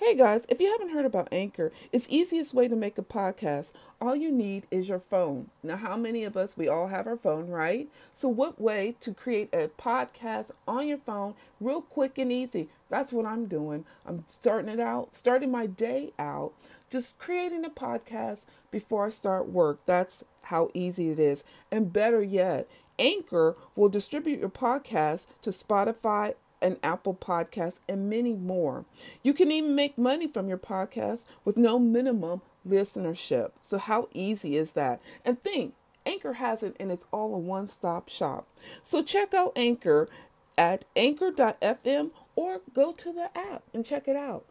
Hey guys, if you haven't heard about Anchor, it's easiest way to make a podcast. All you need is your phone. Now, how many of us we all have our phone, right? So what way to create a podcast on your phone real quick and easy? That's what I'm doing. I'm starting it out, starting my day out, just creating a podcast before I start work. That's how easy it is. And better yet, Anchor will distribute your podcast to Spotify, and Apple Podcasts, and many more. You can even make money from your podcast with no minimum listenership. So, how easy is that? And think, Anchor has it and it's all a one stop shop. So, check out Anchor at anchor.fm or go to the app and check it out.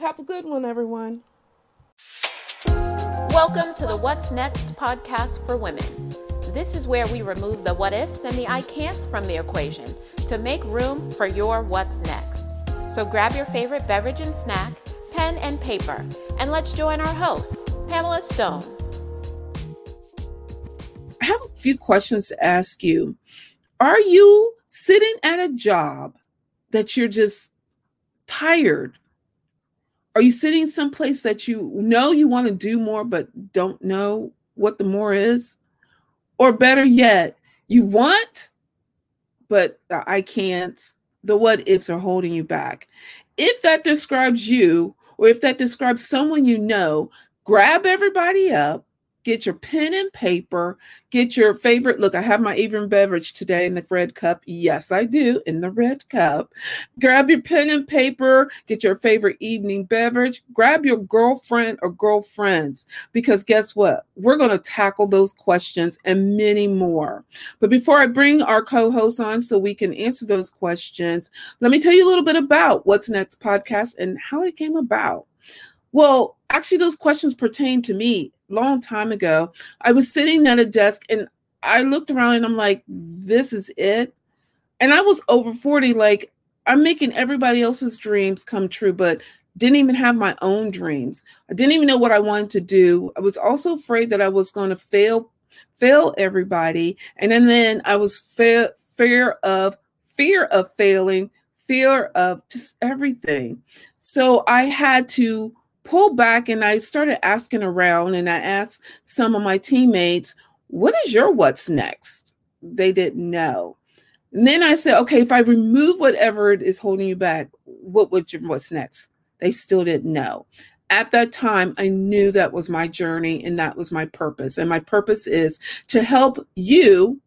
Have a good one, everyone. Welcome to the What's Next podcast for women. This is where we remove the what ifs and the I can'ts from the equation to make room for your what's next. So grab your favorite beverage and snack, pen and paper, and let's join our host, Pamela Stone. I have a few questions to ask you. Are you sitting at a job that you're just tired? Are you sitting someplace that you know you want to do more but don't know what the more is? Or better yet, you want, but the I can't, the what ifs are holding you back. If that describes you, or if that describes someone you know, grab everybody up get your pen and paper, get your favorite. Look, I have my evening beverage today in the red cup. Yes, I do in the red cup. Grab your pen and paper, get your favorite evening beverage, grab your girlfriend or girlfriends, because guess what? We're going to tackle those questions and many more. But before I bring our co host on so we can answer those questions, let me tell you a little bit about What's Next podcast and how it came about. Well, actually, those questions pertain to me long time ago. I was sitting at a desk and I looked around and I'm like, this is it. And I was over 40, like, I'm making everybody else's dreams come true, but didn't even have my own dreams. I didn't even know what I wanted to do. I was also afraid that I was going to fail fail everybody. And then, then I was fa- fear of fear of failing, fear of just everything. So I had to pulled back and I started asking around and I asked some of my teammates, what is your what's next? They didn't know. And then I said, okay, if I remove whatever is holding you back, what would your what's next? They still didn't know. At that time, I knew that was my journey and that was my purpose. And my purpose is to help you,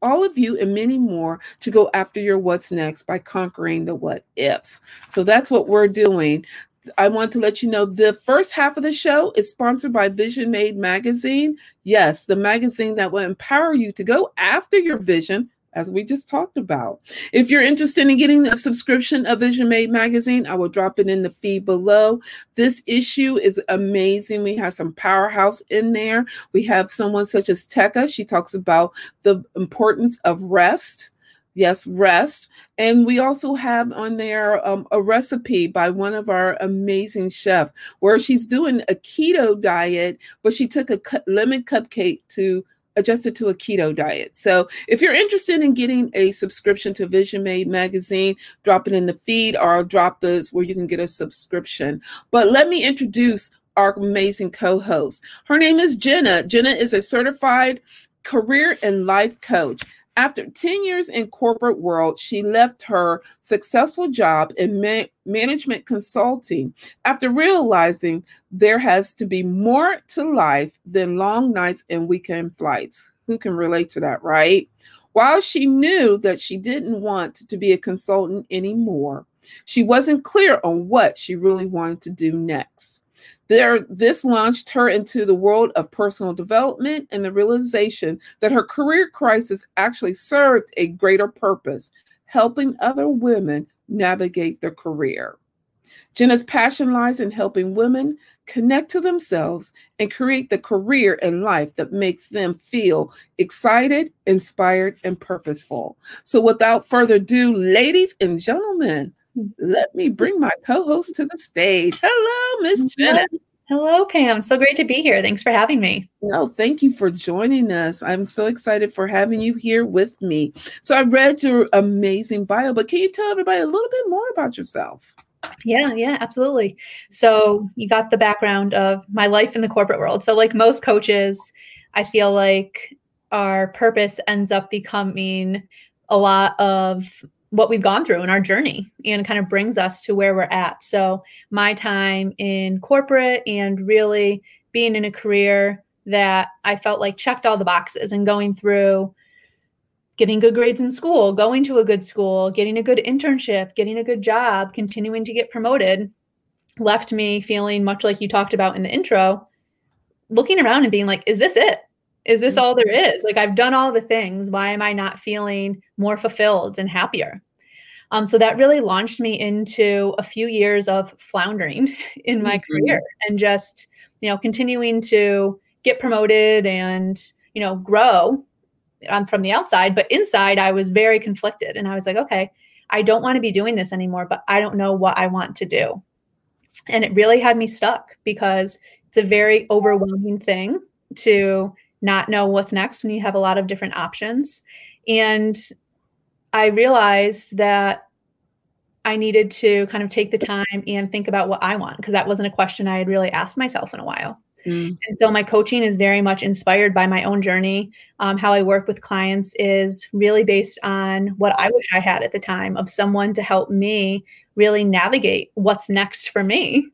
all of you, and many more to go after your what's next by conquering the what ifs. So that's what we're doing. I want to let you know the first half of the show is sponsored by Vision Made Magazine. Yes, the magazine that will empower you to go after your vision, as we just talked about. If you're interested in getting a subscription of Vision Made Magazine, I will drop it in the feed below. This issue is amazing. We have some powerhouse in there. We have someone such as Tekka. She talks about the importance of rest Yes, rest. And we also have on there um, a recipe by one of our amazing chefs where she's doing a keto diet, but she took a cu- lemon cupcake to adjust it to a keto diet. So if you're interested in getting a subscription to Vision Made magazine, drop it in the feed or I'll drop this where you can get a subscription. But let me introduce our amazing co-host. Her name is Jenna. Jenna is a certified career and life coach. After 10 years in corporate world, she left her successful job in ma- management consulting after realizing there has to be more to life than long nights and weekend flights. Who can relate to that, right? While she knew that she didn't want to be a consultant anymore, she wasn't clear on what she really wanted to do next. There, this launched her into the world of personal development and the realization that her career crisis actually served a greater purpose, helping other women navigate their career. Jenna's passion lies in helping women connect to themselves and create the career and life that makes them feel excited, inspired, and purposeful. So, without further ado, ladies and gentlemen, let me bring my co-host to the stage. Hello, Miss Jenna. Hello, Pam. So great to be here. Thanks for having me. No, thank you for joining us. I'm so excited for having you here with me. So I read your amazing bio, but can you tell everybody a little bit more about yourself? Yeah, yeah, absolutely. So you got the background of my life in the corporate world. So, like most coaches, I feel like our purpose ends up becoming a lot of what we've gone through in our journey and kind of brings us to where we're at. So, my time in corporate and really being in a career that I felt like checked all the boxes and going through getting good grades in school, going to a good school, getting a good internship, getting a good job, continuing to get promoted left me feeling much like you talked about in the intro, looking around and being like, is this it? Is this all there is? Like, I've done all the things. Why am I not feeling more fulfilled and happier? Um, so that really launched me into a few years of floundering in my mm-hmm. career and just, you know, continuing to get promoted and, you know, grow on, from the outside. But inside, I was very conflicted. And I was like, okay, I don't want to be doing this anymore, but I don't know what I want to do. And it really had me stuck because it's a very overwhelming thing to not know what's next when you have a lot of different options. And I realized that I needed to kind of take the time and think about what I want because that wasn't a question I had really asked myself in a while. Mm. And so my coaching is very much inspired by my own journey. Um, how I work with clients is really based on what I wish I had at the time of someone to help me really navigate what's next for me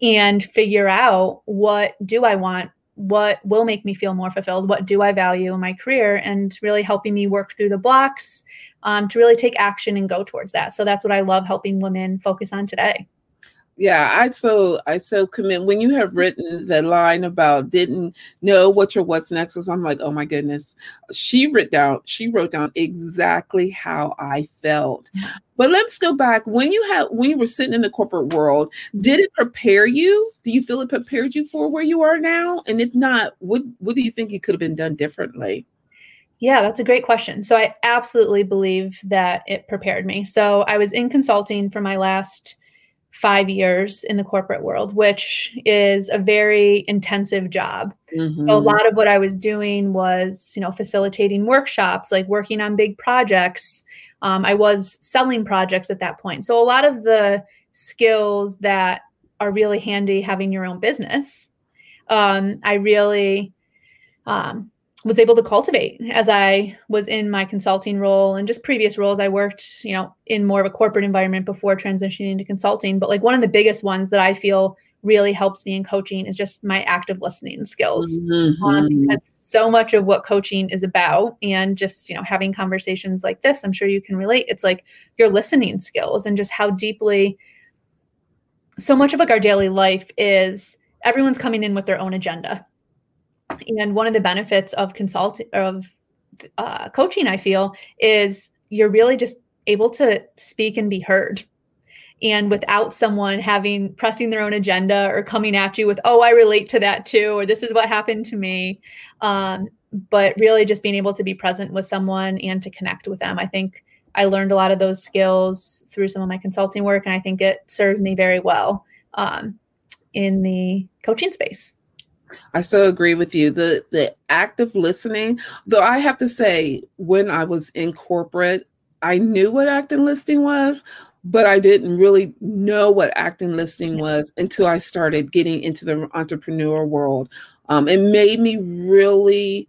and figure out what do I want what will make me feel more fulfilled what do i value in my career and really helping me work through the blocks um, to really take action and go towards that. So that's what i love helping women focus on today yeah i so i so commit when you have written the line about didn't know what your what's next was i'm like oh my goodness. She wrote down she wrote down exactly how i felt. But let's go back when you had when you were sitting in the corporate world did it prepare you? Do you feel it prepared you for where you are now? And if not what what do you think you could have been done differently? Yeah, that's a great question. So I absolutely believe that it prepared me. So I was in consulting for my last five years in the corporate world, which is a very intensive job. Mm-hmm. So a lot of what I was doing was, you know, facilitating workshops, like working on big projects. Um, I was selling projects at that point. So a lot of the skills that are really handy having your own business, um, I really um, was able to cultivate as I was in my consulting role and just previous roles. I worked, you know, in more of a corporate environment before transitioning into consulting. But like one of the biggest ones that I feel really helps me in coaching is just my active listening skills. Mm-hmm. Um, because so much of what coaching is about and just, you know, having conversations like this, I'm sure you can relate. It's like your listening skills and just how deeply so much of like our daily life is everyone's coming in with their own agenda and one of the benefits of consulting of uh, coaching, I feel, is you're really just able to speak and be heard. And without someone having pressing their own agenda or coming at you with, oh, I relate to that too, or this is what happened to me. Um, but really just being able to be present with someone and to connect with them. I think I learned a lot of those skills through some of my consulting work, and I think it served me very well um, in the coaching space. I so agree with you. The the active listening, though I have to say, when I was in corporate, I knew what active listening was, but I didn't really know what active listening was until I started getting into the entrepreneur world. Um, it made me really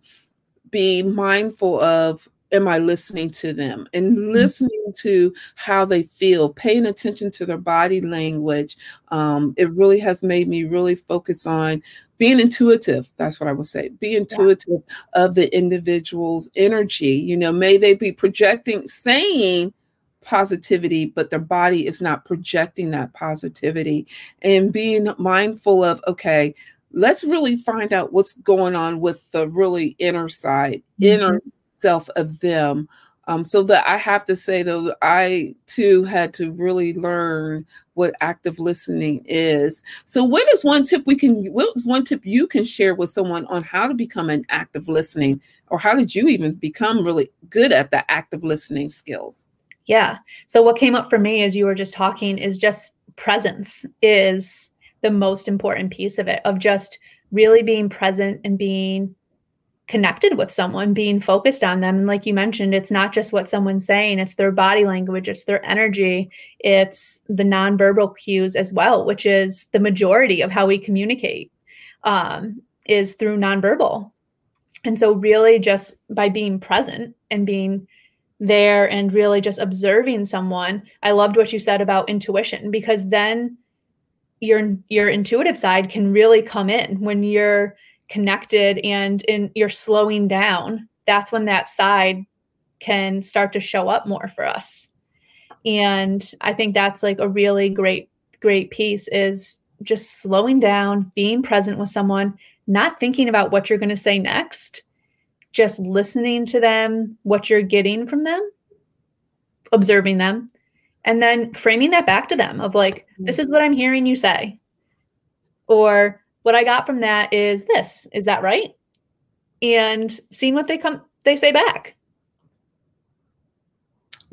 be mindful of am I listening to them and mm-hmm. listening to how they feel, paying attention to their body language. Um, it really has made me really focus on being intuitive. That's what I would say. Be intuitive yeah. of the individual's energy. You know, may they be projecting, saying, positivity, but their body is not projecting that positivity and being mindful of, okay, let's really find out what's going on with the really inner side, mm-hmm. inner self of them. Um, so that I have to say though, I too had to really learn what active listening is. So, what is one tip we can? What is one tip you can share with someone on how to become an active listening, or how did you even become really good at the active listening skills? Yeah. So, what came up for me as you were just talking is just presence is the most important piece of it. Of just really being present and being connected with someone, being focused on them. And like you mentioned, it's not just what someone's saying, it's their body language, it's their energy, it's the nonverbal cues as well, which is the majority of how we communicate um, is through nonverbal. And so, really, just by being present and being there and really just observing someone, I loved what you said about intuition because then your your intuitive side can really come in when you're connected and in you're slowing down that's when that side can start to show up more for us. And i think that's like a really great great piece is just slowing down being present with someone not thinking about what you're going to say next just listening to them what you're getting from them observing them and then framing that back to them of like this is mm-hmm. what i'm hearing you say or what I got from that is this. Is that right? And seeing what they come they say back.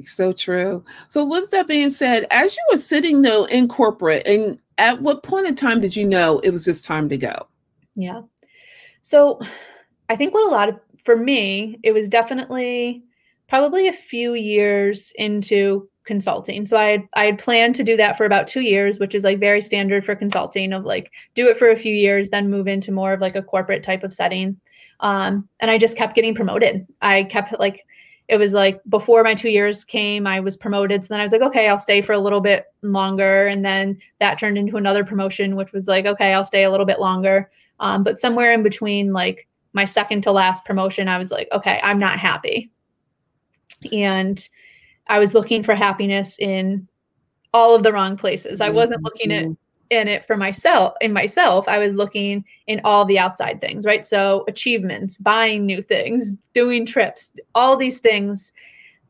So true. So with that being said, as you were sitting though in corporate, and at what point in time did you know it was just time to go? Yeah. So I think what a lot of for me, it was definitely probably a few years into consulting. So I had, I had planned to do that for about two years, which is like very standard for consulting of like do it for a few years, then move into more of like a corporate type of setting. Um, and I just kept getting promoted. I kept like, it was like before my two years came, I was promoted. So then I was like, okay, I'll stay for a little bit longer. And then that turned into another promotion, which was like, okay, I'll stay a little bit longer. Um, but somewhere in between like my second to last promotion, I was like, okay, I'm not happy. And I was looking for happiness in all of the wrong places. I wasn't looking at mm-hmm. in it for myself in myself. I was looking in all the outside things, right? So achievements, buying new things, doing trips, all these things,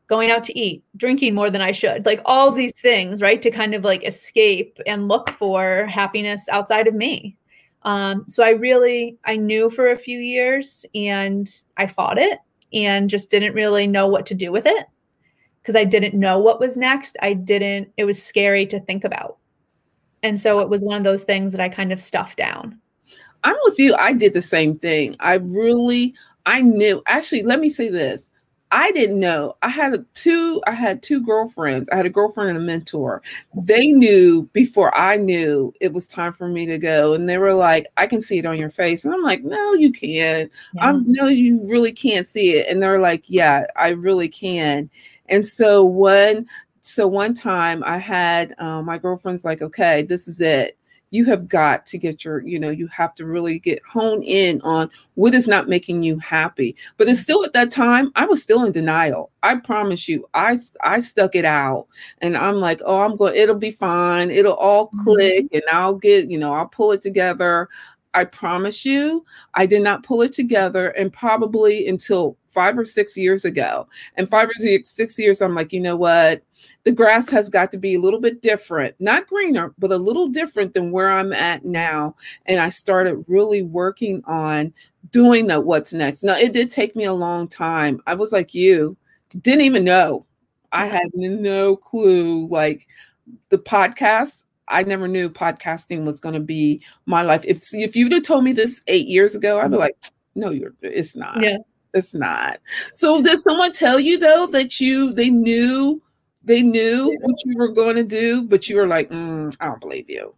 going out to eat, drinking more than I should. Like all these things, right? To kind of like escape and look for happiness outside of me. Um, so I really I knew for a few years and I fought it and just didn't really know what to do with it because I didn't know what was next. I didn't, it was scary to think about. And so it was one of those things that I kind of stuffed down. I'm with you. I did the same thing. I really, I knew, actually, let me say this. I didn't know. I had a, two, I had two girlfriends. I had a girlfriend and a mentor. They knew before I knew it was time for me to go. And they were like, I can see it on your face. And I'm like, no, you can't. Yeah. I'm no, you really can't see it. And they're like, yeah, I really can. And so one so one time I had um, my girlfriend's like, okay, this is it. You have got to get your, you know, you have to really get honed in on what is not making you happy. But it's still at that time, I was still in denial. I promise you, I I stuck it out, and I'm like, oh, I'm going, it'll be fine, it'll all click, mm-hmm. and I'll get, you know, I'll pull it together. I promise you, I did not pull it together, and probably until five or six years ago. And five or six years, I'm like, you know what? The grass has got to be a little bit different, not greener, but a little different than where I'm at now. And I started really working on doing the what's next. Now, it did take me a long time. I was like you, didn't even know. I had no clue. Like the podcast, I never knew podcasting was going to be my life. If if you'd have told me this eight years ago, I'd be like, no, you're it's not. Yeah. It's not. So does someone tell you though that you they knew they knew what you were going to do, but you were like, mm, I don't believe you.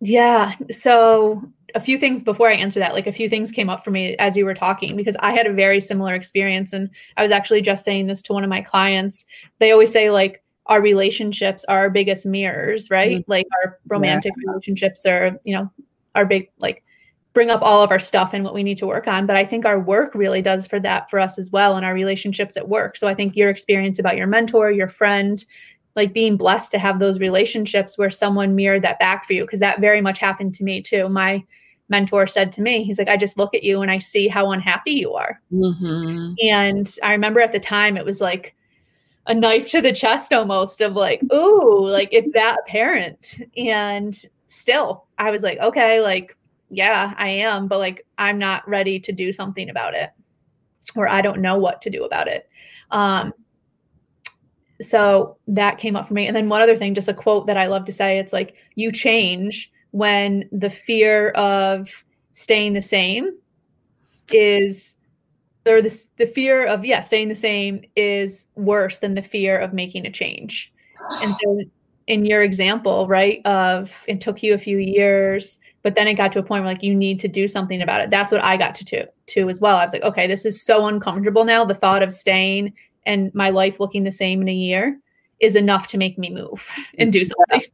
Yeah. So a few things before I answer that, like a few things came up for me as you were talking because I had a very similar experience. And I was actually just saying this to one of my clients. They always say, like, our relationships are our biggest mirrors, right? Mm-hmm. Like our romantic yeah. relationships are, you know, our big like bring up all of our stuff and what we need to work on but i think our work really does for that for us as well and our relationships at work so i think your experience about your mentor your friend like being blessed to have those relationships where someone mirrored that back for you because that very much happened to me too my mentor said to me he's like i just look at you and i see how unhappy you are mm-hmm. and i remember at the time it was like a knife to the chest almost of like ooh like it's that apparent and still i was like okay like yeah, I am, but like I'm not ready to do something about it or I don't know what to do about it. Um, so that came up for me. And then one other thing, just a quote that I love to say it's like, you change when the fear of staying the same is or this the fear of yeah staying the same is worse than the fear of making a change. And so in your example right of it took you a few years but then it got to a point where like you need to do something about it. That's what i got to do to as well. I was like okay this is so uncomfortable now. The thought of staying and my life looking the same in a year is enough to make me move and do something.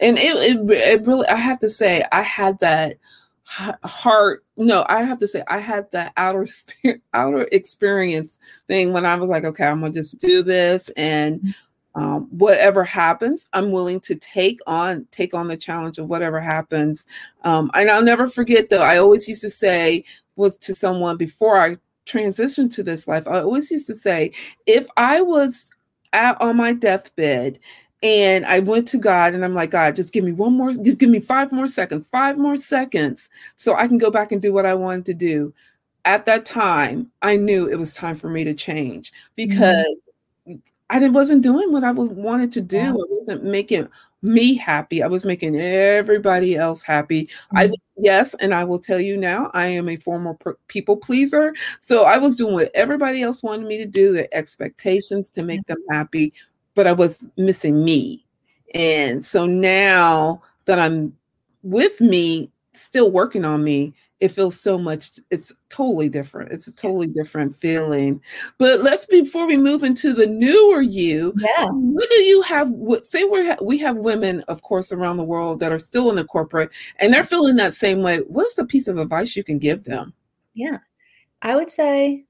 And it, it, it really i have to say i had that heart no i have to say i had that outer spirit outer experience thing when i was like okay i'm gonna just do this and mm-hmm. um, whatever happens i'm willing to take on take on the challenge of whatever happens um, and i'll never forget though i always used to say was to someone before i transitioned to this life i always used to say if i was at on my deathbed and I went to God and I'm like, God, just give me one more, give, give me five more seconds, five more seconds so I can go back and do what I wanted to do. At that time, I knew it was time for me to change because mm-hmm. I wasn't doing what I was wanted to do. Yeah. I wasn't making me happy. I was making everybody else happy. Mm-hmm. I yes, and I will tell you now, I am a former people pleaser. So I was doing what everybody else wanted me to do, the expectations to make them happy but I was missing me. And so now that I'm with me, still working on me, it feels so much, it's totally different. It's a totally different feeling. But let's before we move into the newer you, yeah. what do you have? What say we we have women, of course, around the world that are still in the corporate and they're feeling that same way. What's a piece of advice you can give them? Yeah. I would say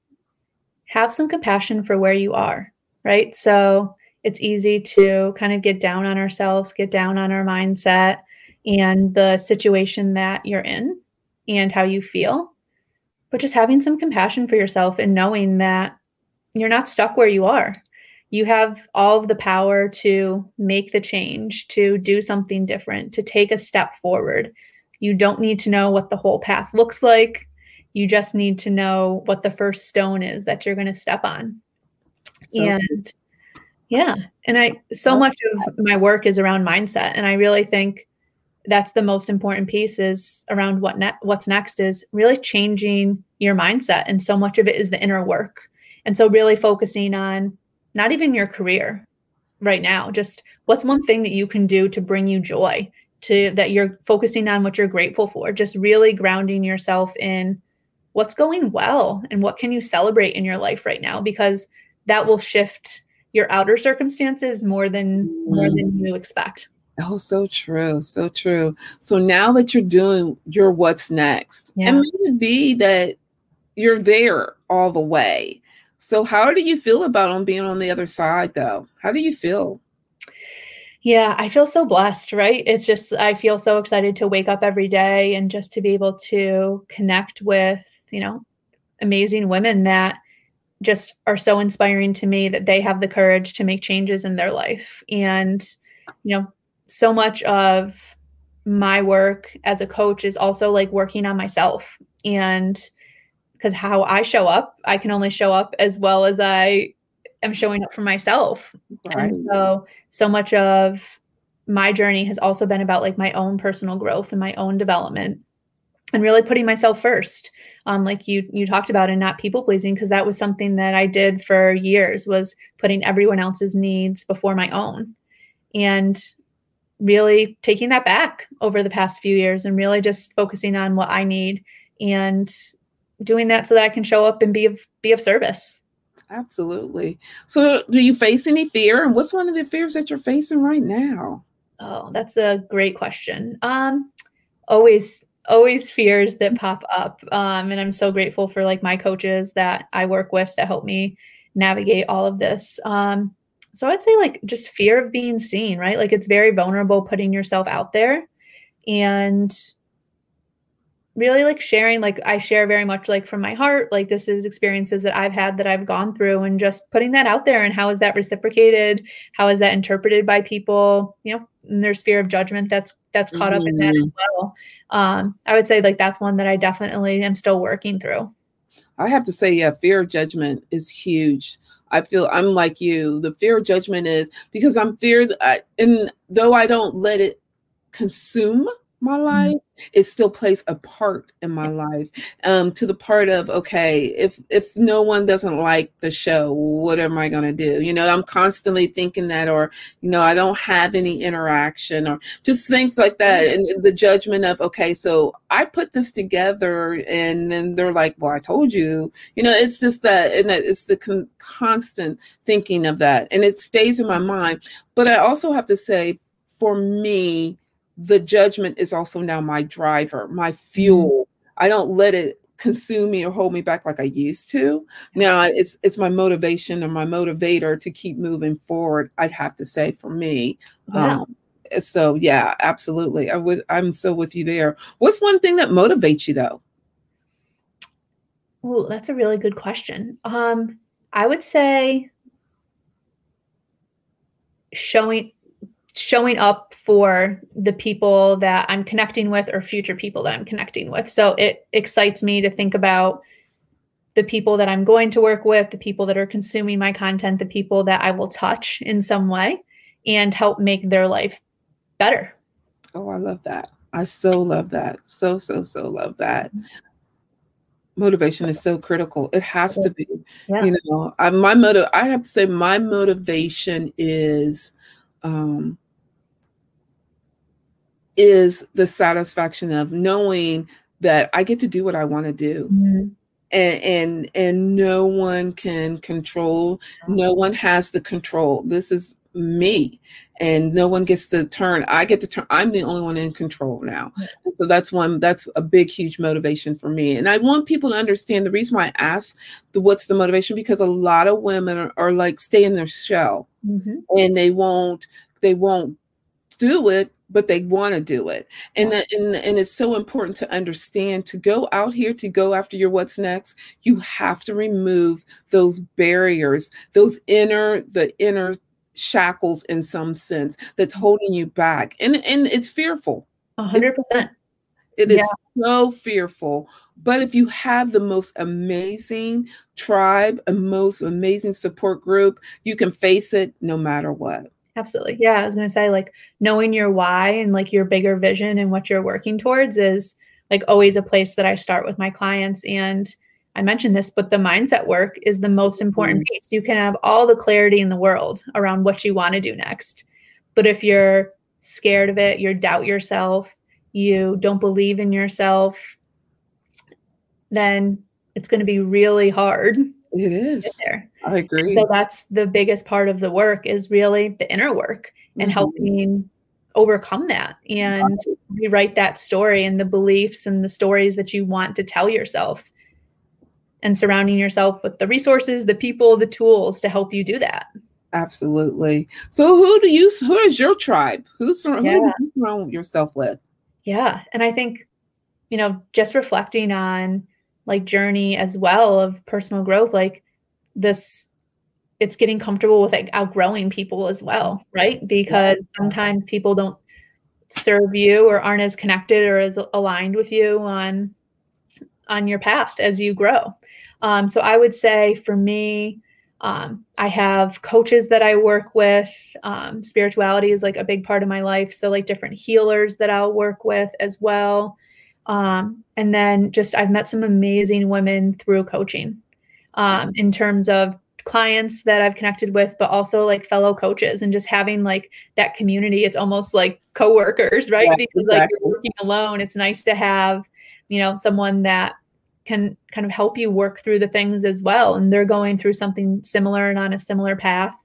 have some compassion for where you are, right? So it's easy to kind of get down on ourselves, get down on our mindset and the situation that you're in and how you feel. But just having some compassion for yourself and knowing that you're not stuck where you are. You have all of the power to make the change, to do something different, to take a step forward. You don't need to know what the whole path looks like. You just need to know what the first stone is that you're going to step on. So- and yeah. And I, so much of my work is around mindset. And I really think that's the most important piece is around what ne- what's next is really changing your mindset. And so much of it is the inner work. And so really focusing on not even your career right now, just what's one thing that you can do to bring you joy, to that you're focusing on what you're grateful for, just really grounding yourself in what's going well and what can you celebrate in your life right now because that will shift your outer circumstances more than more than mm. you expect. Oh, so true, so true. So now that you're doing your what's next, yeah. and maybe be that you're there all the way. So how do you feel about on being on the other side though? How do you feel? Yeah, I feel so blessed, right? It's just I feel so excited to wake up every day and just to be able to connect with, you know, amazing women that just are so inspiring to me that they have the courage to make changes in their life. And, you know, so much of my work as a coach is also like working on myself. And because how I show up, I can only show up as well as I am showing up for myself. Right. And so, so much of my journey has also been about like my own personal growth and my own development and really putting myself first um, like you you talked about and not people pleasing because that was something that i did for years was putting everyone else's needs before my own. And really taking that back over the past few years and really just focusing on what i need and doing that so that i can show up and be of be of service. Absolutely. So do you face any fear? And what's one of the fears that you're facing right now? Oh that's a great question. Um always always fears that pop up um, and i'm so grateful for like my coaches that i work with that help me navigate all of this um, so i'd say like just fear of being seen right? Like it's very vulnerable putting yourself out there and really like sharing like i share very much like from my heart like this is experiences that i've had that i've gone through and just putting that out there and how is that reciprocated how is that interpreted by people you know and there's fear of judgment that's that's caught mm-hmm. up in that as mm-hmm. well um, I would say like that's one that I definitely am still working through. I have to say, yeah, fear of judgment is huge. I feel I'm like you. The fear of judgment is because I'm fear, I, and though I don't let it consume my life it still plays a part in my life um to the part of okay if if no one doesn't like the show what am i going to do? You know i'm constantly thinking that or you know i don't have any interaction or just things like that and the judgment of okay so i put this together and then they're like well i told you. You know it's just that and that it's the con- constant thinking of that and it stays in my mind but i also have to say for me the judgment is also now my driver, my mm-hmm. fuel. I don't let it consume me or hold me back like I used to. Now it's it's my motivation or my motivator to keep moving forward. I'd have to say for me. Yeah. Um, so yeah, absolutely. I would I'm so with you there. What's one thing that motivates you though? Oh, that's a really good question. Um, I would say showing showing up for the people that I'm connecting with or future people that I'm connecting with. So it excites me to think about the people that I'm going to work with, the people that are consuming my content, the people that I will touch in some way and help make their life better. Oh, I love that. I so love that. So, so, so love that. Motivation is so critical. It has to be. Yeah. You know, I, my motive, I have to say, my motivation is um, is the satisfaction of knowing that I get to do what I want to do. Mm-hmm. And, and and no one can control no one has the control this is me and no one gets to turn i get to turn i'm the only one in control now so that's one that's a big huge motivation for me and i want people to understand the reason why i ask the what's the motivation because a lot of women are, are like stay in their shell mm-hmm. and they won't they won't do it but they want to do it. And, yeah. and and it's so important to understand to go out here to go after your what's next you have to remove those barriers those inner the inner shackles in some sense that's holding you back. And and it's fearful. 100% it is yeah. so fearful. But if you have the most amazing tribe a most amazing support group you can face it no matter what Absolutely. Yeah, I was going to say like knowing your why and like your bigger vision and what you're working towards is like always a place that I start with my clients and I mentioned this, but the mindset work is the most important mm-hmm. piece. You can have all the clarity in the world around what you want to do next. But if you're scared of it, you doubt yourself, you don't believe in yourself, then it's going to be really hard it is. I agree. so that's the biggest part of the work is really the inner work and mm-hmm. helping overcome that and rewrite that story and the beliefs and the stories that you want to tell yourself and surrounding yourself with the resources, the people, the tools to help you do that. Absolutely. So who do you who is your tribe? Who's yeah. who do you surround yourself with? Yeah. And I think, you know, just reflecting on like journey as well of personal growth like this it's getting comfortable with like outgrowing people as well right? Because sometimes people don't serve you or aren't as connected or as aligned with you on on your path as you grow. Um, so i would say for me um, i have coaches that i work with um, spirituality is like a big part of my life. So like different healers that i'll work with as well um, and then just I've met some amazing women through coaching um, in terms of clients that I've connected with, but also like fellow coaches and just having like that community. It's almost like coworkers, right? Yeah, because exactly. like you're working alone. It's nice to have, you know, someone that can kind of help you work through the things as well. And they're going through something similar and on a similar path.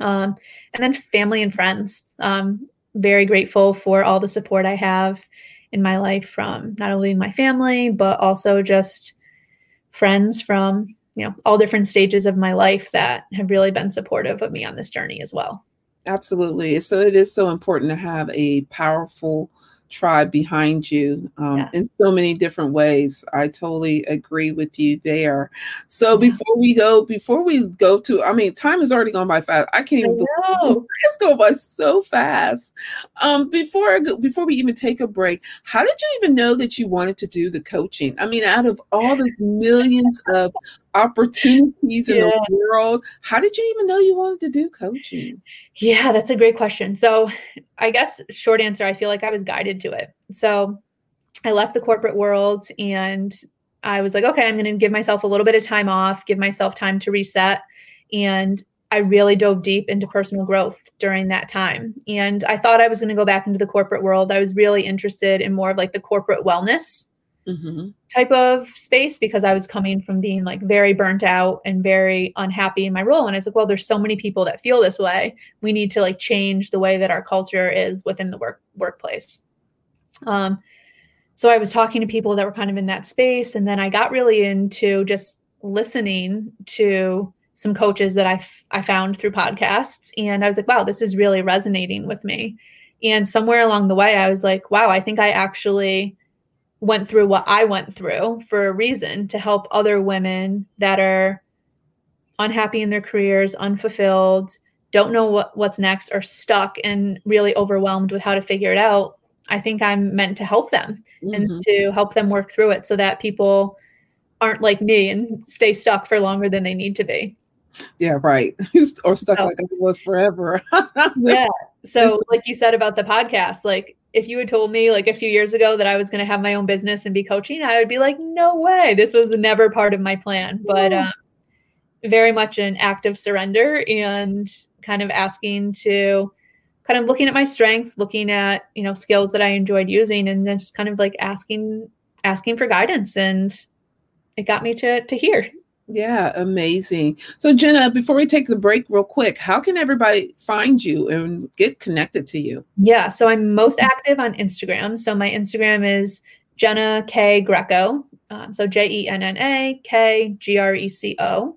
Um, and then family and friends. Um, very grateful for all the support I have in my life from not only my family, but also just friends from, you know, all different stages of my life that have really been supportive of me on this journey as well. Absolutely. So it is so important to have a powerful tribe behind you um, yeah. in so many different ways. I totally agree with you there. So yeah. before we go, before we go to, I mean, time has already gone by fast. I can't even I believe it's going by so fast. Um, before I go, before we even take a break, how did you even know that you wanted to do the coaching? I mean, out of all the millions of opportunities in the world. How did you even know you wanted to do coaching? Yeah, that's a great question. So, I guess short answer, I feel like I was guided to it. So, I left the corporate world and I was like, okay, I'm going to give myself a little bit of time off, give myself time to reset. And I really dove deep into personal growth during that time. And I thought I was going to go back into the corporate world. I was really interested in more of like the corporate wellness mm-hmm. type of space because I was coming from being like very burnt out and very unhappy in my role. And I was like, well, there's so many people that feel this way. We need to like change the way that our culture is within the work workplace. Um, so I was talking to people that were kind of in that space, and then I got really into just listening to some coaches that I, I found through podcasts. And I was like, wow, this is really resonating with me. And somewhere along the way, I was like, wow, I think I actually went through what I went through for a reason to help other women that are unhappy in their careers, unfulfilled, don't know what, what's next, or stuck and really overwhelmed with how to figure it out. I think I'm meant to help them mm-hmm. and to help them work through it so that people aren't like me and stay stuck for longer than they need to be. Yeah, right. or stuck so, like it was forever. yeah. So, like you said about the podcast, like if you had told me like a few years ago that I was going to have my own business and be coaching, I would be like, no way. This was never part of my plan. But um, very much an act of surrender and kind of asking to kind of looking at my strengths, looking at, you know, skills that I enjoyed using and then just kind of like asking asking for guidance and it got me to to here. Yeah, amazing. So, Jenna, before we take the break, real quick, how can everybody find you and get connected to you? Yeah, so I'm most active on Instagram. So, my Instagram is Jenna K Greco. Um, so, J E N N A K G R E C O.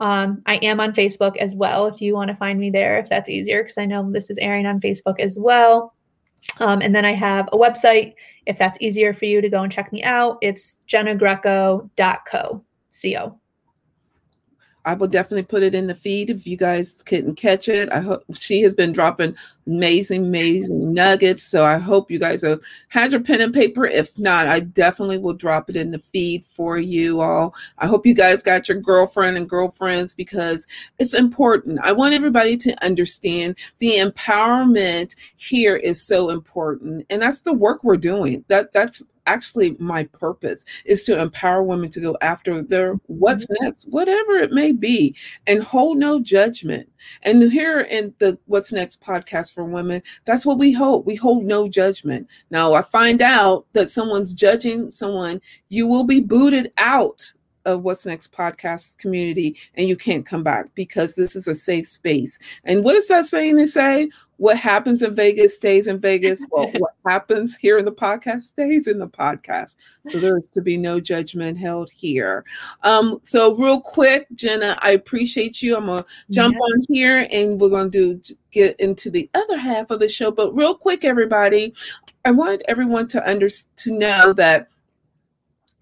Um, I am on Facebook as well if you want to find me there, if that's easier, because I know this is airing on Facebook as well. Um, and then I have a website if that's easier for you to go and check me out. It's jennagreco.co. C-O. I will definitely put it in the feed if you guys couldn't catch it. I hope she has been dropping amazing, amazing nuggets. So I hope you guys have had your pen and paper. If not, I definitely will drop it in the feed for you all. I hope you guys got your girlfriend and girlfriends because it's important. I want everybody to understand the empowerment here is so important. And that's the work we're doing. That that's actually my purpose is to empower women to go after their what's mm-hmm. next, whatever it may be, and hold no judgment. And here in the What's Next podcast for women, that's what we hold. We hold no judgment. Now, I find out that someone's judging someone, you will be booted out of What's Next podcast community and you can't come back because this is a safe space. And what is that saying to say? What happens in Vegas stays in Vegas. Well, what happens here in the podcast stays in the podcast. So there is to be no judgment held here. Um, so real quick, Jenna, I appreciate you. I'm gonna jump yeah. on here and we're gonna do get into the other half of the show. But real quick, everybody, I want everyone to under to know that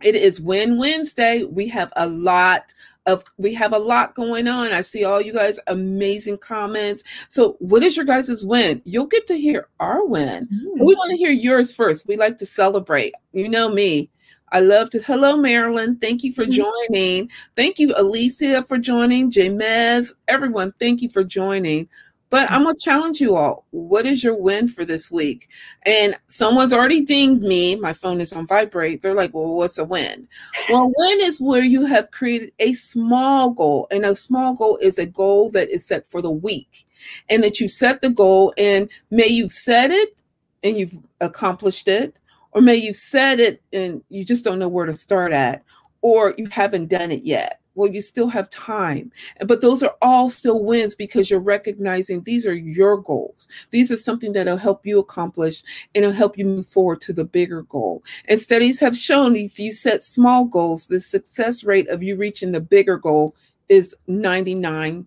it is Win Wednesday. We have a lot of we have a lot going on. I see all you guys amazing comments. So what is your guys' win? You'll get to hear our win. Mm. We want to hear yours first. We like to celebrate. You know me. I love to hello Marilyn. Thank you for mm-hmm. joining. Thank you, Alicia, for joining. Jamez, everyone, thank you for joining. But I'm gonna challenge you all. What is your win for this week? And someone's already dinged me. My phone is on vibrate. They're like, "Well, what's a win?" Well, win is where you have created a small goal, and a small goal is a goal that is set for the week, and that you set the goal, and may you've set it and you've accomplished it, or may you've set it and you just don't know where to start at, or you haven't done it yet well, you still have time. But those are all still wins because you're recognizing these are your goals. These are something that'll help you accomplish and it'll help you move forward to the bigger goal. And studies have shown if you set small goals, the success rate of you reaching the bigger goal is 99%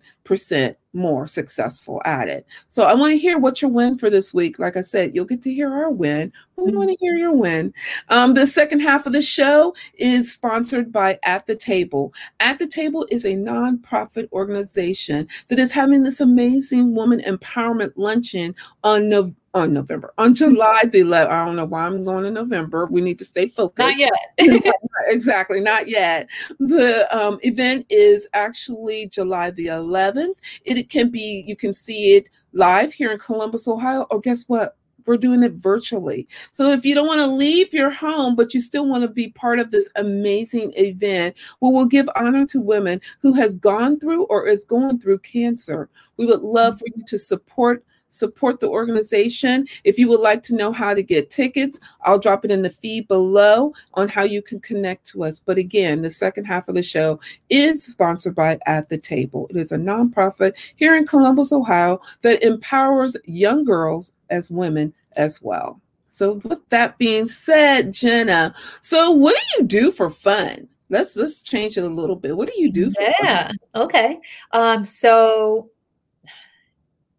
more successful at it. So I want to hear what your win for this week. Like I said, you'll get to hear our win. We want to hear your win. Um, the second half of the show is sponsored by At the Table. At the Table is a nonprofit organization that is having this amazing woman empowerment luncheon on November on November, on July the 11th. I don't know why I'm going in November. We need to stay focused. Not yet. exactly, not yet. The um, event is actually July the 11th. It, it can be, you can see it live here in Columbus, Ohio. Or guess what? We're doing it virtually. So if you don't want to leave your home, but you still want to be part of this amazing event, well, we'll give honor to women who has gone through or is going through cancer. We would love for you to support support the organization. If you would like to know how to get tickets, I'll drop it in the feed below on how you can connect to us. But again, the second half of the show is sponsored by At the Table. It is a nonprofit here in Columbus, Ohio that empowers young girls as women as well. So with that being said, Jenna, so what do you do for fun? Let's let's change it a little bit. What do you do? yeah. Fun? Okay. Um. So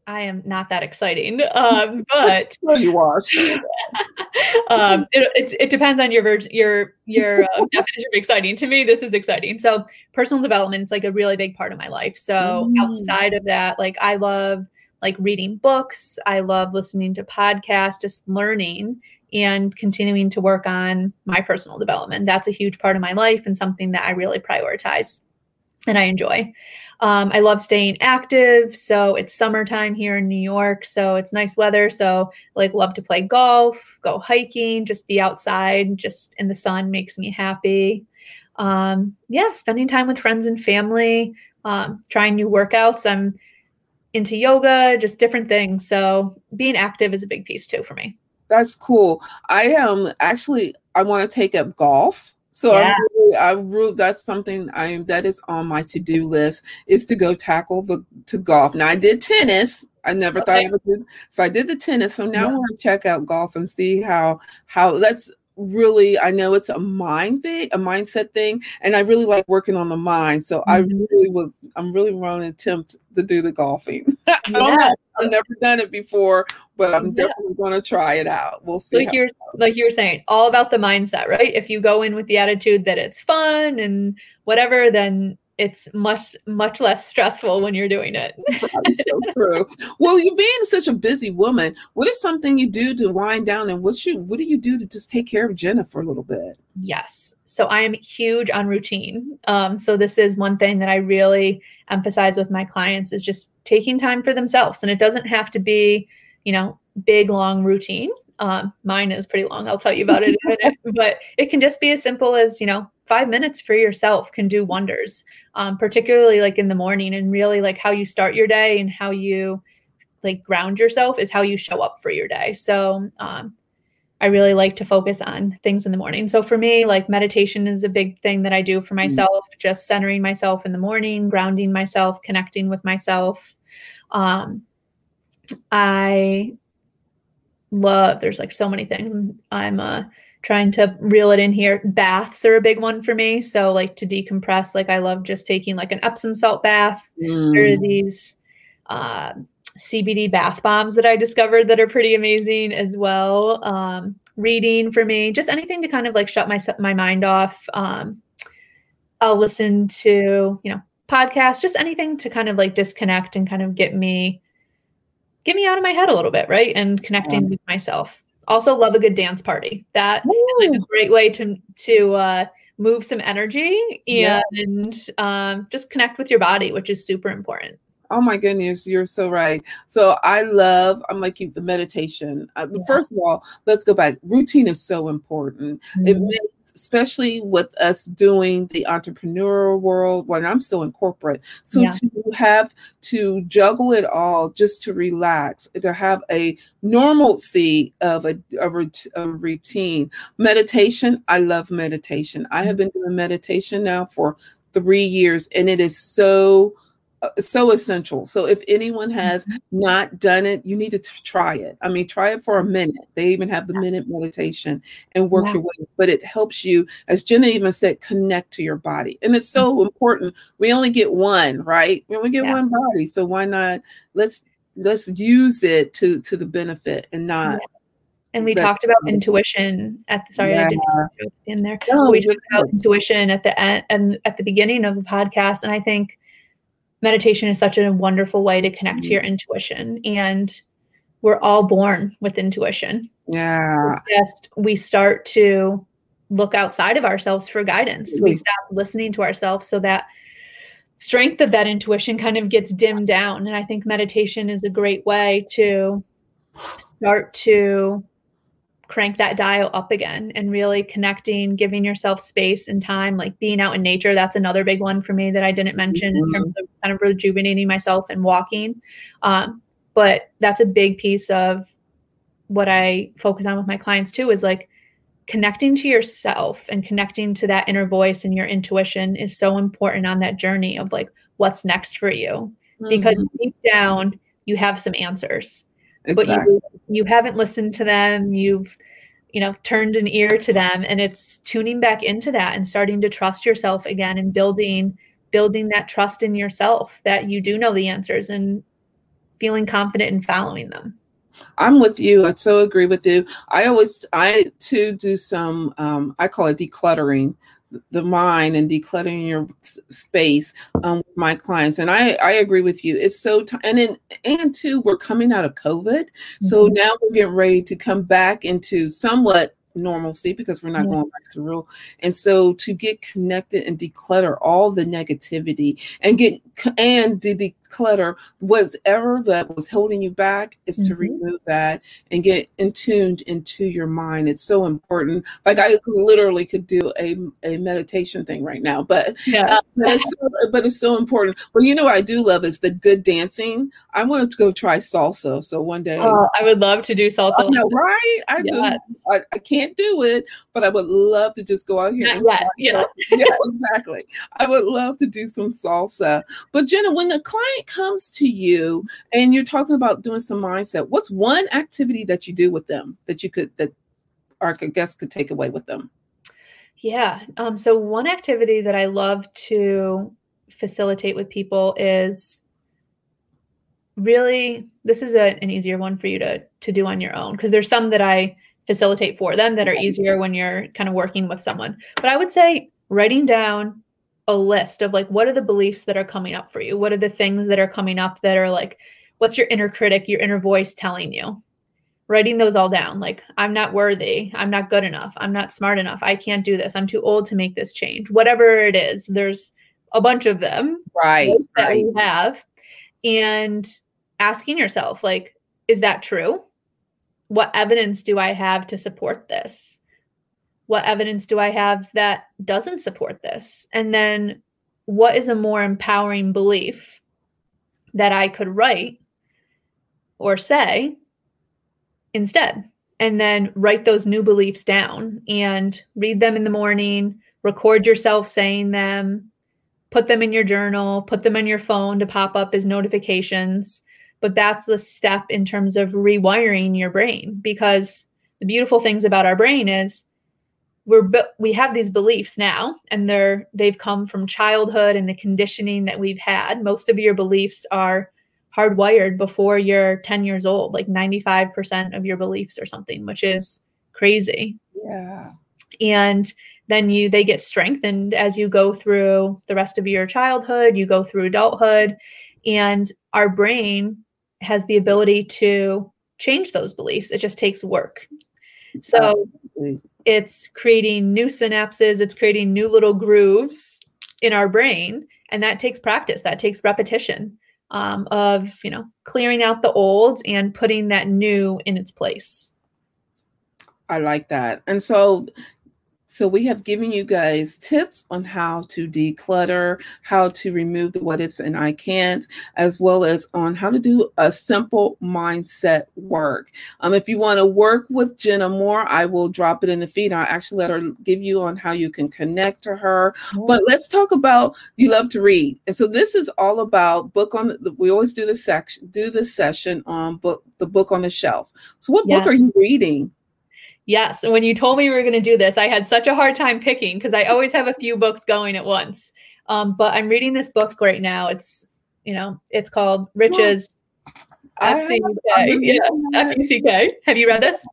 I am not that exciting, um, but well, you are. um, it, it depends on your ver- your your uh, definition of exciting. To me, this is exciting. So, personal development is like a really big part of my life. So, mm. outside of that, like I love like reading books. I love listening to podcasts, just learning and continuing to work on my personal development. That's a huge part of my life and something that I really prioritize and I enjoy. Um, I love staying active. So it's summertime here in New York. So it's nice weather. So like love to play golf, go hiking, just be outside, just in the sun makes me happy. Um, yeah, spending time with friends and family, um, trying new workouts. I'm into yoga, just different things. So being active is a big piece too for me. That's cool. I am um, actually I want to take up golf. So yeah. I'm really, I really, that's something I am that is on my to do list is to go tackle the to golf. Now I did tennis. I never okay. thought I would do so. I did the tennis. So now yeah. I want to check out golf and see how how that's really I know it's a mind thing, a mindset thing, and I really like working on the mind. So mm-hmm. I really would I'm really want to attempt to do the golfing. I don't know. I've never done it before, but I'm yeah. definitely going to try it out. We'll see. Like you're like you were saying, all about the mindset, right? If you go in with the attitude that it's fun and whatever, then it's much much less stressful when you're doing it. so true. Well, you being such a busy woman, what is something you do to wind down, and what you what do you do to just take care of Jenna for a little bit? Yes. So I am huge on routine. Um, so this is one thing that I really emphasize with my clients is just taking time for themselves, and it doesn't have to be, you know, big long routine. Um, mine is pretty long. I'll tell you about it in a minute, but it can just be as simple as you know five minutes for yourself can do wonders um, particularly like in the morning and really like how you start your day and how you like ground yourself is how you show up for your day so um, i really like to focus on things in the morning so for me like meditation is a big thing that i do for mm-hmm. myself mm-hmm. just centering myself in the morning grounding myself connecting with myself um, i love there's like so many things i'm a trying to reel it in here. Baths are a big one for me. So like to decompress, like I love just taking like an Epsom salt bath. Mm. There are these uh, CBD bath bombs that I discovered that are pretty amazing as well. Um, reading for me, just anything to kind of like shut my my mind off. Um, I'll listen to you know podcasts, just anything to kind of like disconnect and kind of get me get me out of my head a little bit, right? And connecting yeah. with myself. Also, love a good dance party. That Ooh. is like a great way to to uh, move some energy and yeah. um, just connect with your body, which is super important. Oh my goodness, you're so right. So I love, I'm like you, the meditation. Uh, yeah. First of all, let's go back. Routine is so important. Mm-hmm. It makes especially with us doing the entrepreneurial world when I'm still in corporate. So yeah. to have to juggle it all just to relax, to have a normalcy of a, a, a routine. Meditation, I love meditation. I have mm-hmm. been doing meditation now for three years and it is so so essential. So if anyone has mm-hmm. not done it, you need to t- try it. I mean, try it for a minute. They even have the minute meditation and work yeah. your way, but it helps you, as Jenna even said, connect to your body. And it's so mm-hmm. important. We only get one, right? We only get yeah. one body. So why not let's let's use it to to the benefit and not yeah. And we talked about intuition at the sorry, yeah. I did in there. No, we talked about intuition at the end and at the beginning of the podcast. And I think meditation is such a wonderful way to connect mm-hmm. to your intuition and we're all born with intuition. Yeah. Just we start to look outside of ourselves for guidance. We Mhm. stop listening to ourselves so that strength of that intuition kind of gets dimmed down. And I think meditation is a great way to start to crank that dial up again and really connecting, giving yourself space and time, like being out in nature. That's another big one for me that I didn't mention in terms of kind of rejuvenating myself and walking. Um, but that's a big piece of what I focus on with my clients too is like connecting to yourself and connecting to that inner voice and your intuition is so important on that journey of like what's next for you because Mhm. deep down you have some answers but you you haven't listened to them you've you know turned an ear to them and it's tuning back into that and starting to trust yourself again and building building that trust in yourself that you do know the answers and feeling confident in following them I'm with you. I so agree with you. I always, I too do some, um, I call it decluttering the mind and decluttering your space um, with my clients. And I, I agree with you. It's so, t- and then, and two, we're coming out of COVID. So Mhm. now we're getting ready to come back into somewhat normalcy because we're not Yeah. going back to real. And so to get connected and declutter all the negativity and get, and to declutter whatever that was holding you back is to Mhm. remove that and get in tuned into your mind. It's so important. Like I literally could do a, a meditation thing right now, but yeah uh, but, it's so, but it's so important. But you know what I do love is the good dancing. I wanted to go try salsa. So one day, oh, i would love to do salsa I know, right? I, Yes. I I can't do it, but I would love to just go out here. Not and yet, yeah. yeah, exactly. I would love to do some salsa. But Jenna, when the client comes to you and you're talking about doing some mindset, what's one activity that you do with them that you could that our guests could take away with them? Yeah. Um, so one activity that I love to facilitate with people is really this is a, an easier one for you to to do on your own because there's some that I facilitate for them that are easier when you're kind of working with someone. But I would say writing down a list of like what are the beliefs that are coming up for you? What are the things that are coming up that are like what's your inner critic, your inner voice telling you? writing those all down like i'm not worthy. I'm not good enough. I'm not smart enough. I can't do this. I'm too old to make this change. Whatever it is there's a bunch of them Right. that we have. And asking yourself like is that true? What evidence do i have to support this what evidence do i have that doesn't support this? And then what is a more empowering belief that i could write or say instead? And then write those new beliefs down and read them in the morning record yourself saying them put them in your journal put them on your phone to pop up as notifications. But that's the step in terms of rewiring your brain because the beautiful things about our brain is we're we have these beliefs now and they're they've come from childhood and the conditioning that we've had most of your beliefs are hardwired before you're 10 years old like 95% of your beliefs or something which is crazy Yeah. and then you they get strengthened as you go through the rest of your childhood you go through adulthood and our brain has the ability to change those beliefs it just takes work so. It's creating new synapses it's creating new little grooves in our brain and that takes practice that takes repetition um, of you know clearing out the old and putting that new in its place I like that. And so so we have given you guys tips on how to declutter, how to remove the what ifs and I can't, as well as on how to do a simple mindset work. Um, if you want to work with Jenna more, I will drop it in the feed. I'll actually let her give you on how you can connect to her. But let's talk about you love to read, and so this is all about book on. The, we always do the section, do the session on book, the book on the shelf. So, what book are you reading? Yes. And when you told me we were going to do this, I had such a hard time picking because I always have a few books going at once. Um, but I'm reading this book right now. It's, you know, it's called Riches I F have- C I'm K. Yeah, reading F it. U C K. Have you read this?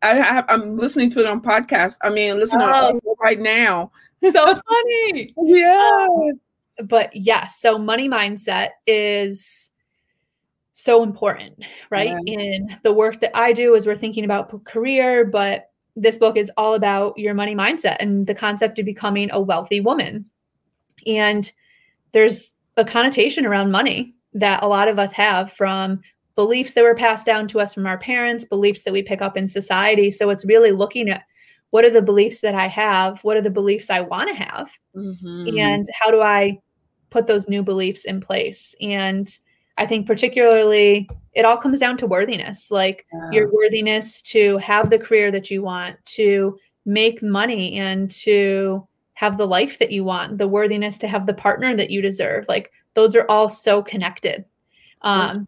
I have, I'm listening to it on podcast. I mean, listening to Oh. it right now. So funny. Yeah. but yes, so money mindset is so important, right? Yeah. In the work that I do as we're thinking about career, but this book is all about your money mindset and the concept of becoming a wealthy woman. And there's a connotation around money that a lot of us have from beliefs that were passed down to us from our parents, beliefs that we pick up in society. So it's really looking at what are the beliefs that I have? What are the beliefs I want to have? Mhm. and how do I put those new beliefs in place? And I think particularly it all comes down to worthiness, like Yeah. your worthiness to have the career that you want, to make money and to have the life that you want, the worthiness to have the partner that you deserve. Like those are all so connected. Um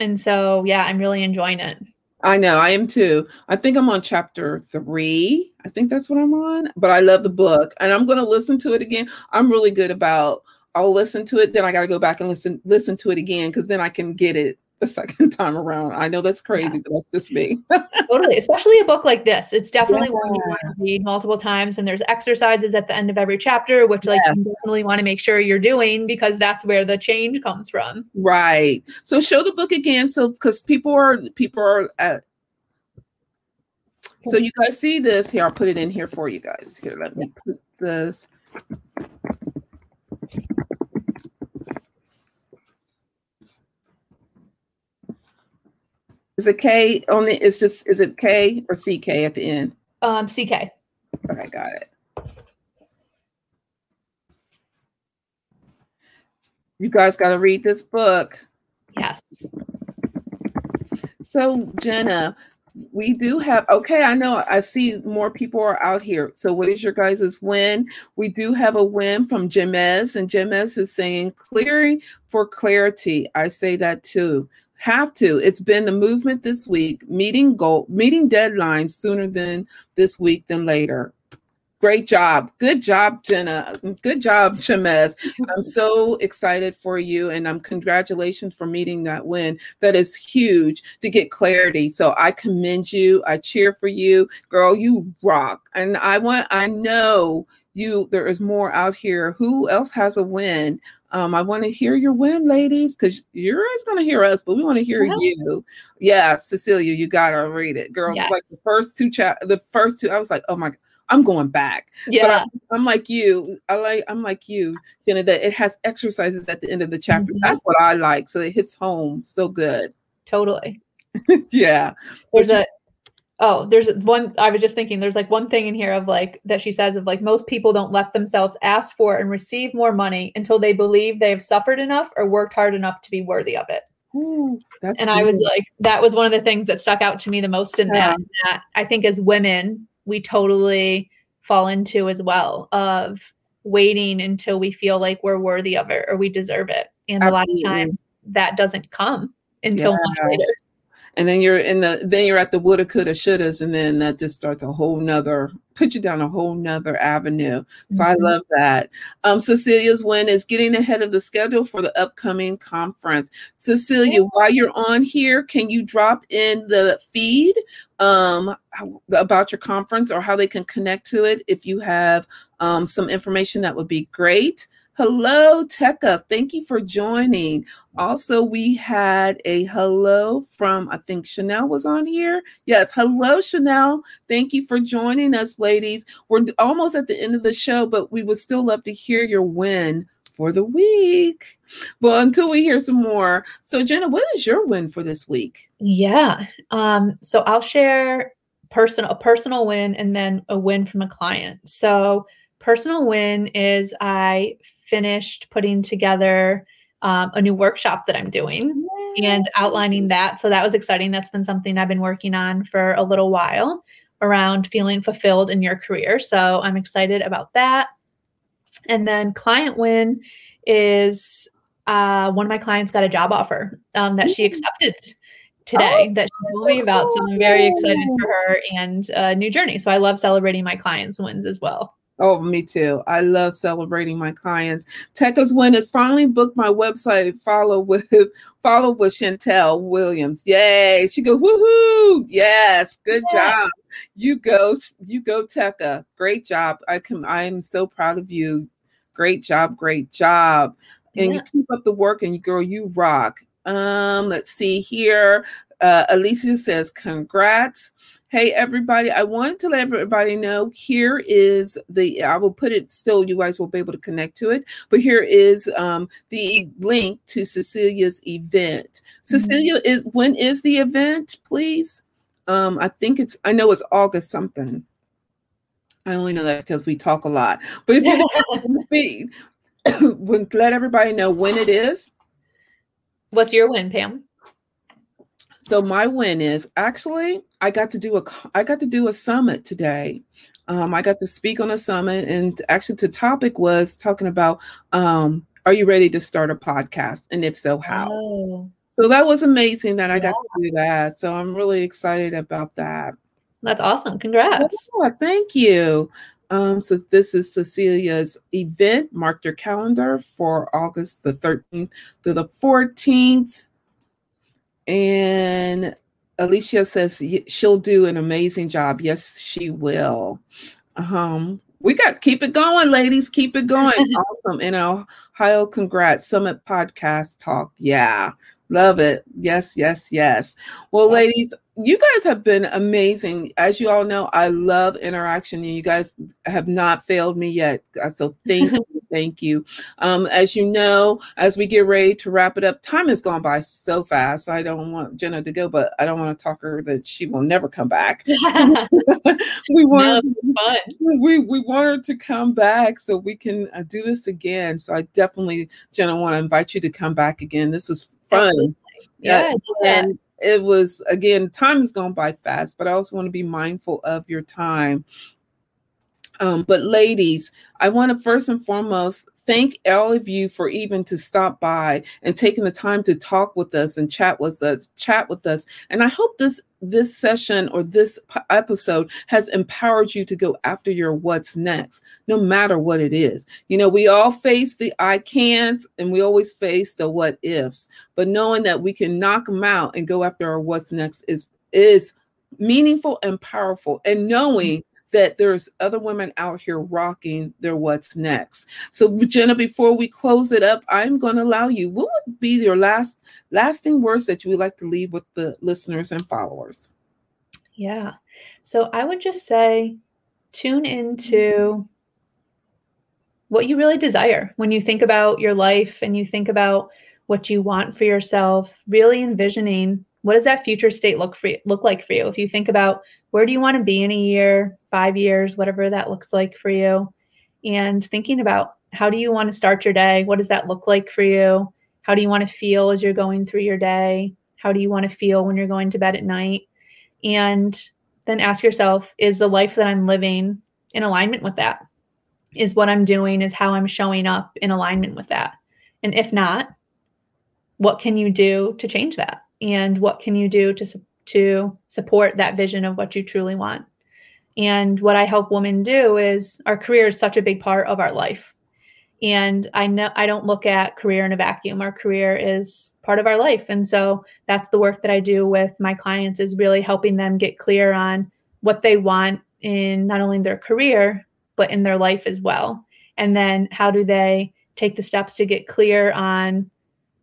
and so yeah, I'm really enjoying it. I know, I am too. I think I'm on chapter three. I think that's what I'm on. But I love the book, and I'm going to listen to it again. I'm really good about. I'll listen to it, then I got to go back and listen listen to it again because then I can get it the second time around. I know that's crazy, but that's just me. totally especially a book like this it's definitely one you want to read multiple times and there's exercises at the end of every chapter which like you definitely want to make sure you're doing because that's where the change comes from right. So show the book again, so because people are people are at. So you guys see this here. I'll put it in here for you guys. Here, let me put this. Is it K on the? It's just is it K or CK at the end? um ck Okay, got it. You guys got to read this book. yes So, Jenna, we do have, okay, I know I see more people are out here. So, what is your guys's win? We do have a win from Jemez, and Jemez is saying clearing for clarity. I say that too. Have to. It's been the movement this week, meeting goal, meeting deadlines sooner than this week than later. Great job. Good job, Jenna. Good job, Jemez. I'm so excited for you and I'm congratulations for meeting that win. That is huge to get clarity. So I commend you. I cheer for you. Girl, you rock. And I want I know you there is more out here. Who else has a win? Um, I want to hear your win, ladies, because you're always going to hear us, but we want to hear Yeah. you. Yeah, Cecilia, you gotta read it, girl. Yes. Like the first two chat, the first two, I was like, oh my, I'm going back. yeah I'm like you. I like I'm like you, Jenna, that it has exercises at the end of the chapter. Mhm. That's what I like. So it hits home so good. totally yeah. there's a oh there's one i was just thinking there's like one thing in here of like that she says of like most people don't let themselves ask for and receive more money until they believe they have suffered enough or worked hard enough to be worthy of it Ooh, that's and I was like, that was one of the things that stuck out to me the most in Yeah. that, that. I think as women, we totally fall into as well of waiting until we feel like we're worthy of it or we deserve it. And a lot of times that doesn't come until much later. And then you're in the then you're at the woulda, coulda, shouldas, and then that just starts a whole nother put you down a whole nother avenue. So I Mhm. love that. Um, Cecilia's win is getting ahead of the schedule for the upcoming conference. Cecilia, while you're on here, can you drop in the feed um, about your conference or how they can connect to it? If you have um, some information, that would be great. Hello, Tekka. Thank you for joining. Also, we had a hello from, I think Chanel was on here. Yes, hello, Chanel. Thank you for joining us, ladies. We're almost at the end of the show, but we would still love to hear your win for the week. Well, until we hear some more. So, Jenna, what is your win for this week? Yeah. Um, so I'll share personal a personal win and then a win from a client. So personal win is I finished putting together um, a new workshop that I'm doing and outlining that. So that was exciting. That's been something I've been working on for a little while around feeling fulfilled in your career. So I'm excited about that. And then client win is uh, one of my clients got a job offer um, that she accepted today that she told me about. So I'm very excited for her and a new journey. So I love celebrating my clients' wins as well. Oh, me too. I love celebrating my clients. Win is finally booked my website. Follow with follow with Chantel Williams. Yay! She goes woohoo! Yes, good Yeah. job. You go, you go, Tekka. Great job. I can. I am so proud of you. Great job. Great job. And you keep up the work, and you girl, you rock. Um, let's see here. Uh, Alicia says, congrats. Hey, everybody, I wanted to let everybody know here is the, I will put it still, you guys will be able to connect to it, but here is um, the link to Cecilia's event. Mm-hmm. Cecilia, is when is the event, please? Um, I think it's, I know it's August something. I only know that because we talk a lot. But if you let everybody know when it is. What's your win, Pam? So my win is actually I got to do a I got to do a summit today. Um, I got to speak on a summit, and actually, the topic was talking about um, Are you ready to start a podcast, and if so, how? Oh. So that was amazing that I yeah. got to do that. So I'm really excited about that. That's awesome. Congrats. Yeah, thank you. Um, so this is Cecilia's event. Mark your calendar for August the 13th to the 14th. And Alicia says she'll do an amazing job. Yes, she will. Um, we got keep it going, ladies. Keep it going. awesome. In Ohio, congrats. Summit podcast talk. Yeah. Love it. Yes, yes, yes. Well, ladies, you guys have been amazing. As you all know, I love interaction, and you guys have not failed me yet. Uh, so thank you, thank you. Um, as you know, as we get ready to wrap it up, time has gone by so fast. I don't want Jenna to go, but I don't want to talk her that she will never come back. we want no, we we want her to come back so we can uh, do this again. So I definitely, Jenna, want to invite you to come back again. This was fun. Absolutely. Yeah, and it was again, time has gone by fast, but I also want to be mindful of your time. Um, but ladies, I want to first and foremost thank all of you for even to stop by and taking the time to talk with us and chat with us chat with us. And i hope this this session or this episode has empowered you to go after your what's next no matter what it is. You know we all face the i can't and we always face the what ifs but knowing that we can knock them out and go after our what's next is is meaningful and powerful. And knowing that there's other women out here rocking their what's next. So Jenna, before we close it up, I'm going to allow you. What would be your last lasting words that you would like to leave with the listeners and followers? Yeah. So I would just say tune into what you really desire when you think about your life and you think about what you want for yourself, really envisioning what does that future state look for you, look like for you? If you think about where do you want to be in a year, five years, whatever that looks like for you, and thinking about how do you want to start your day? What does that look like for you? How do you want to feel as you're going through your day? How do you want to feel when you're going to bed at night? And then ask yourself, is the life that I'm living in alignment with that? Is what I'm doing, is how I'm showing up in alignment with that? And if not, what can you do to change that? And what can you do to to support that vision of what you truly want? And what i help women do is our career is such a big part of our life. And i know i don't look at career in a vacuum. Our career is part of our life. And so that's the work that i do with my clients is really helping them get clear on what they want in not only their career but in their life as well. And then how do they take the steps to get clear on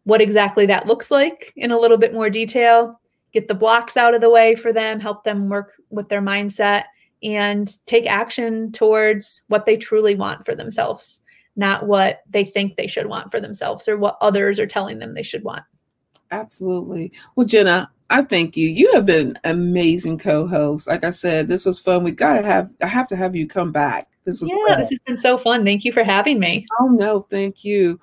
what exactly that looks like in a little bit more detail, get the blocks out of the way for them, help them work with their mindset, and take action towards what they truly want for themselves, not what they think they should want for themselves or what others are telling them they should want. Absolutely. Well, Jenna, I thank you. You have been amazing co-host. Like I said, this was fun. We gotta have I have to have you come back. This was yeah, fun. this has been so fun. Thank you for having me. Oh no, thank you.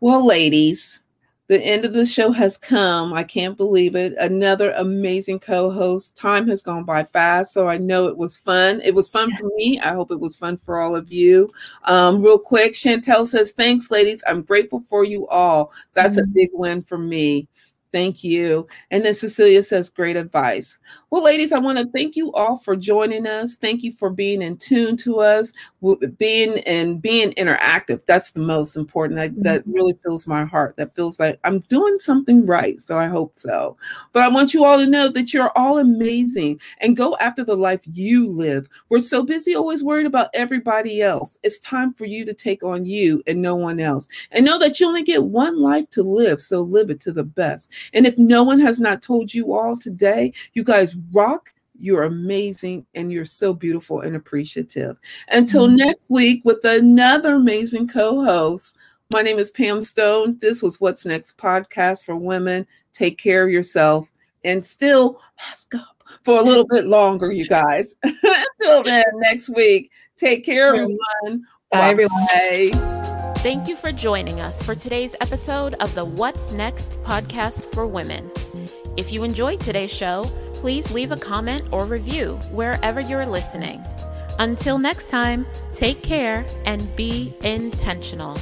Well, ladies, the end of the show has come. I can't believe it. Another amazing co host. Time has gone by fast, so I know it was fun. It was fun for me. I hope it was fun for all of you. Um, real quick, Chantel says, Thanks, ladies. I'm grateful for you all. That's mm-hmm. a big win for me. Thank you. And then Cecilia says, great advice. Well, ladies, I want to thank you all for joining us. Thank you for being in tune to us, being and being interactive. That's the most important. That, that mm-hmm. really fills my heart. That feels like I'm doing something right. So I hope so. But I want you all to know that you're all amazing and go after the life you live. We're so busy always worried about everybody else. It's time for you to take on you and no one else. And know that you only get one life to live. So live it to the best. And if no one has not told you all today, you guys rock. You're amazing and you're so beautiful and appreciative. Until mm-hmm. next week with another amazing co host. My name is Pam Stone. This was What's Next podcast for women. Take care of yourself and still mask up for a little bit longer, you guys. Until then, next week, take care, everyone. Bye, Bye. everyone. Thank you for joining us for today's episode of the What's Next podcast for women. If you enjoyed today's show, please leave a comment or review wherever you're listening. Until next time, take care and be intentional.